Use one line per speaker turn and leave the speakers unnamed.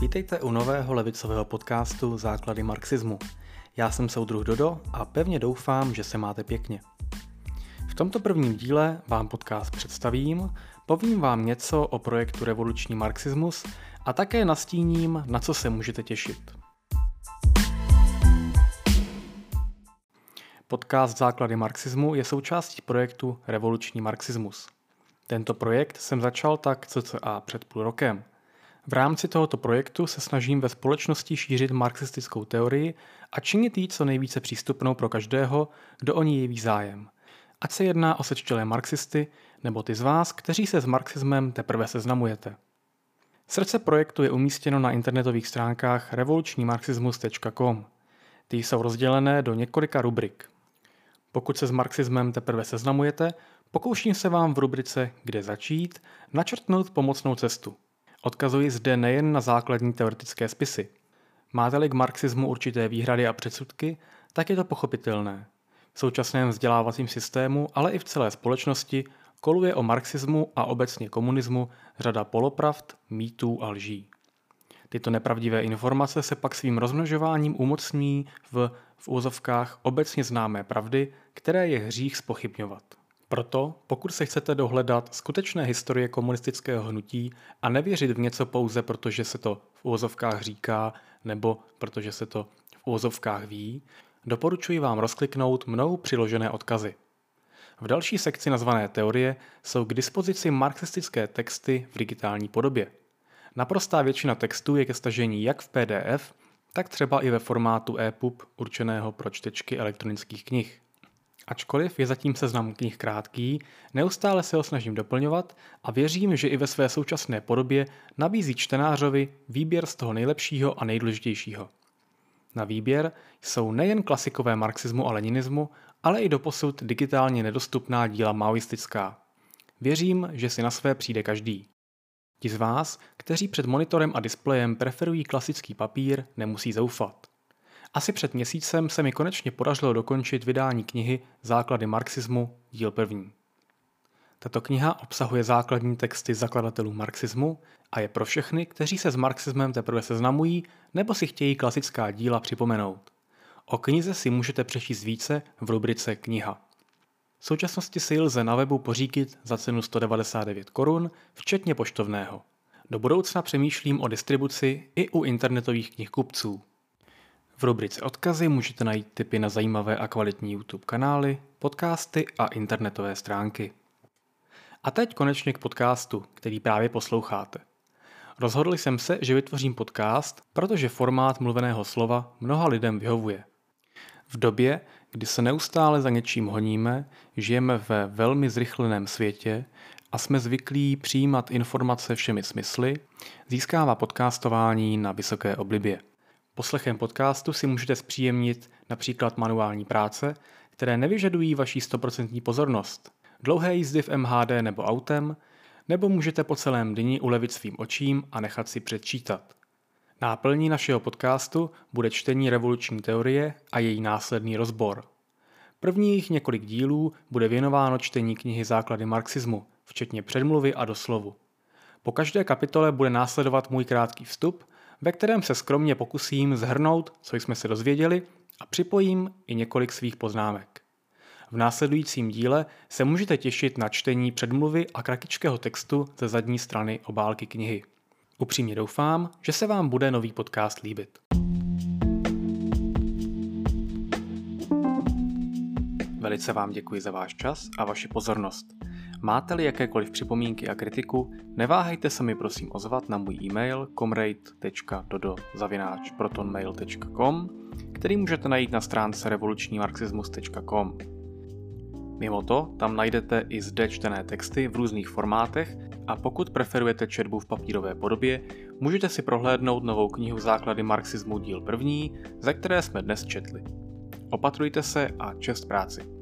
Vítejte u nového levicového podcastu Základy marxismu. Já jsem soudruh Dodo a pevně doufám, že se máte pěkně. V tomto prvním díle vám podcast představím, povím vám něco o projektu Revoluční marxismus a také nastíním, na co se můžete těšit. Podcast Základy marxismu je součástí projektu Revoluční marxismus. Tento projekt jsem začal tak cca před půl rokem – v rámci tohoto projektu se snažím ve společnosti šířit marxistickou teorii a činit ji co nejvíce přístupnou pro každého, kdo o ní jeví zájem. Ať se jedná o sečtělé marxisty, nebo ty z vás, kteří se s marxismem teprve seznamujete. Srdce projektu je umístěno na internetových stránkách revolučnímarxismus.com. Ty jsou rozdělené do několika rubrik. Pokud se s marxismem teprve seznamujete, pokouším se vám v rubrice Kde začít načrtnout pomocnou cestu – Odkazuji zde nejen na základní teoretické spisy. Máte-li k marxismu určité výhrady a předsudky, tak je to pochopitelné. V současném vzdělávacím systému, ale i v celé společnosti koluje o marxismu a obecně komunismu řada polopravd, mýtů a lží. Tyto nepravdivé informace se pak svým rozmnožováním umocní v, v úzovkách obecně známé pravdy, které je hřích spochybňovat. Proto, pokud se chcete dohledat skutečné historie komunistického hnutí a nevěřit v něco pouze protože se to v úvozovkách říká nebo protože se to v úvozovkách ví, doporučuji vám rozkliknout mnou přiložené odkazy. V další sekci nazvané teorie jsou k dispozici marxistické texty v digitální podobě. Naprostá většina textů je ke stažení jak v PDF, tak třeba i ve formátu EPUB určeného pro čtečky elektronických knih. Ačkoliv je zatím seznam knih krátký, neustále se ho snažím doplňovat a věřím, že i ve své současné podobě nabízí čtenářovi výběr z toho nejlepšího a nejdůležitějšího. Na výběr jsou nejen klasikové marxismu a leninismu, ale i doposud digitálně nedostupná díla maoistická. Věřím, že si na své přijde každý. Ti z vás, kteří před monitorem a displejem preferují klasický papír, nemusí zoufat. Asi před měsícem se mi konečně podařilo dokončit vydání knihy Základy marxismu, díl první. Tato kniha obsahuje základní texty zakladatelů marxismu a je pro všechny, kteří se s marxismem teprve seznamují nebo si chtějí klasická díla připomenout. O knize si můžete přečíst více v rubrice Kniha. V současnosti si lze na webu poříkit za cenu 199 korun, včetně poštovného. Do budoucna přemýšlím o distribuci i u internetových knihkupců. V rubrice odkazy můžete najít tipy na zajímavé a kvalitní YouTube kanály, podcasty a internetové stránky. A teď konečně k podcastu, který právě posloucháte. Rozhodl jsem se, že vytvořím podcast, protože formát mluveného slova mnoha lidem vyhovuje. V době, kdy se neustále za něčím honíme, žijeme ve velmi zrychleném světě a jsme zvyklí přijímat informace všemi smysly, získává podcastování na vysoké oblibě. Poslechem podcastu si můžete zpříjemnit například manuální práce, které nevyžadují vaší 100% pozornost, dlouhé jízdy v MHD nebo autem, nebo můžete po celém dni ulevit svým očím a nechat si předčítat. Náplní našeho podcastu bude čtení revoluční teorie a její následný rozbor. Prvních několik dílů bude věnováno čtení knihy Základy marxismu, včetně předmluvy a doslovu. Po každé kapitole bude následovat můj krátký vstup – ve kterém se skromně pokusím zhrnout, co jsme se dozvěděli a připojím i několik svých poznámek. V následujícím díle se můžete těšit na čtení předmluvy a kratičkého textu ze zadní strany obálky knihy. Upřímně doufám, že se vám bude nový podcast líbit. Velice vám děkuji za váš čas a vaši pozornost. Máte-li jakékoliv připomínky a kritiku, neváhejte se mi prosím ozvat na můj e-mail comrade.dodo.protonmail.com, který můžete najít na stránce revolučnímarxismus.com. Mimo to, tam najdete i zde čtené texty v různých formátech a pokud preferujete četbu v papírové podobě, můžete si prohlédnout novou knihu Základy marxismu díl první, ze které jsme dnes četli. Opatrujte se a čest práci.